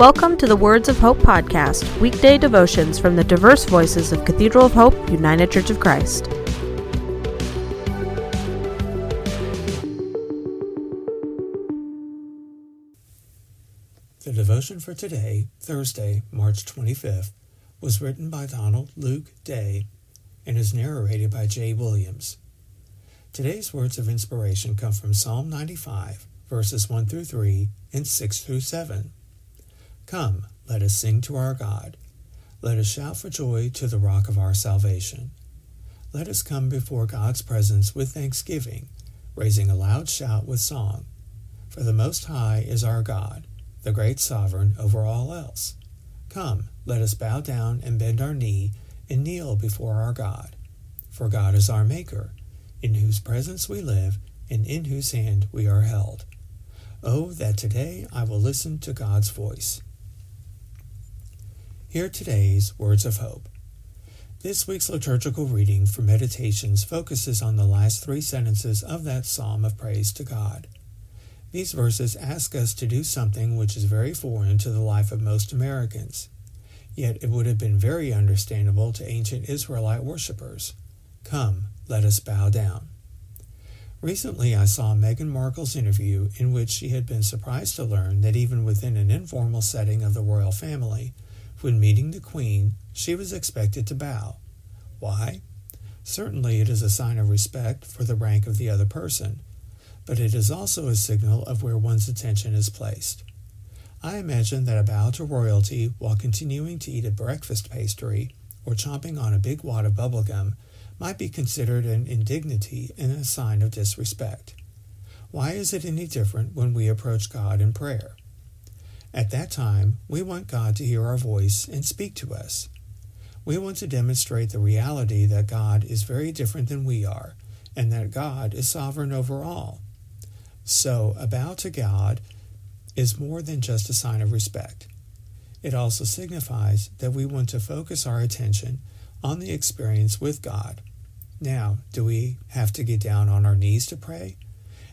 Welcome to the Words of Hope podcast, weekday devotions from the diverse voices of Cathedral of Hope, United Church of Christ. The devotion for today, Thursday, March 25th, was written by Donald Luke Day and is narrated by Jay Williams. Today's words of inspiration come from Psalm 95, verses 1 through 3 and 6 through 7. Come, let us sing to our God. Let us shout for joy to the rock of our salvation. Let us come before God's presence with thanksgiving, raising a loud shout with song. For the Most High is our God, the great sovereign over all else. Come, let us bow down and bend our knee and kneel before our God. For God is our Maker, in whose presence we live and in whose hand we are held. Oh, that today I will listen to God's voice. Hear today's words of hope. This week's liturgical reading for meditations focuses on the last three sentences of that psalm of praise to God. These verses ask us to do something which is very foreign to the life of most Americans. Yet it would have been very understandable to ancient Israelite worshippers. Come, let us bow down. Recently, I saw Meghan Markle's interview in which she had been surprised to learn that even within an informal setting of the royal family, when meeting the Queen, she was expected to bow. Why? Certainly it is a sign of respect for the rank of the other person, but it is also a signal of where one's attention is placed. I imagine that a bow to royalty while continuing to eat a breakfast pastry or chomping on a big wad of bubblegum might be considered an indignity and a sign of disrespect. Why is it any different when we approach God in prayer? At that time, we want God to hear our voice and speak to us. We want to demonstrate the reality that God is very different than we are, and that God is sovereign over all. So, a bow to God is more than just a sign of respect. It also signifies that we want to focus our attention on the experience with God. Now, do we have to get down on our knees to pray?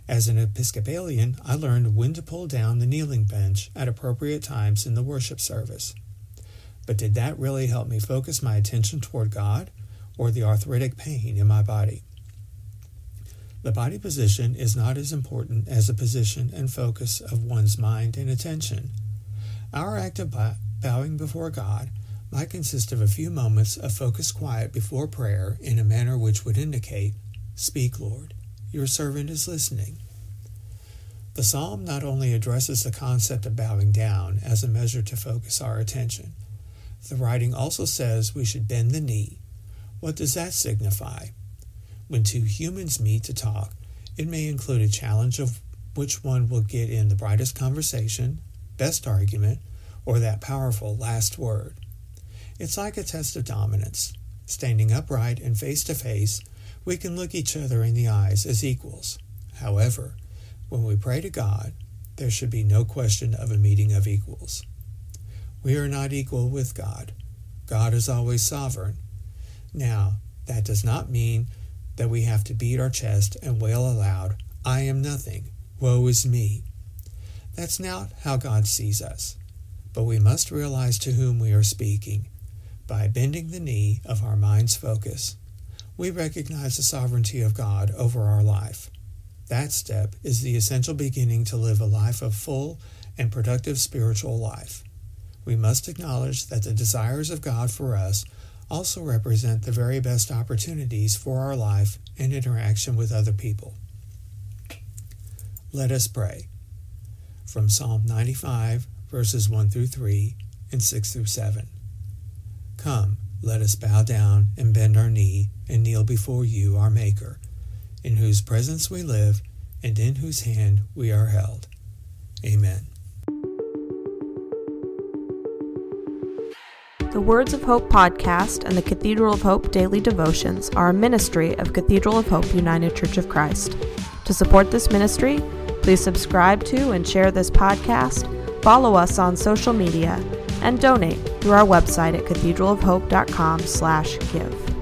As an Episcopalian, I learned when to pull down the kneeling bench at appropriate times in the worship service. But did that really help me focus my attention toward God or the arthritic pain in my body? The body position is not as important as the position and focus of one's mind and attention. Our act of bowing before God might consist of a few moments of focused quiet before prayer in a manner which would indicate, Speak, Lord. Your servant is listening. The psalm not only addresses the concept of bowing down as a measure to focus our attention, the writing also says we should bend the knee. What does that signify? When two humans meet to talk, it may include a challenge of which one will get in the brightest conversation, best argument, or that powerful last word. It's like a test of dominance. Standing upright and face to face, we can look each other in the eyes as equals. However, when we pray to God, there should be no question of a meeting of equals. We are not equal with God. God is always sovereign. Now, that does not mean that we have to beat our chest and wail aloud, I am nothing, woe is me. That's not how God sees us. But we must realize to whom we are speaking by bending the knee of our mind's focus we recognize the sovereignty of God over our life. That step is the essential beginning to live a life of full and productive spiritual life. We must acknowledge that the desires of God for us also represent the very best opportunities for our life and interaction with other people. Let us pray. From Psalm 95, verses 1 through 3 and 6 through 7. Come, let us bow down and bend our knee and kneel before you, our Maker, in whose presence we live and in whose hand we are held. Amen. The Words of Hope podcast and the Cathedral of Hope daily devotions are a ministry of Cathedral of Hope United Church of Christ. To support this ministry, please subscribe to and share this podcast, follow us on social media, and donate through our website at cathedralofhope.com/give.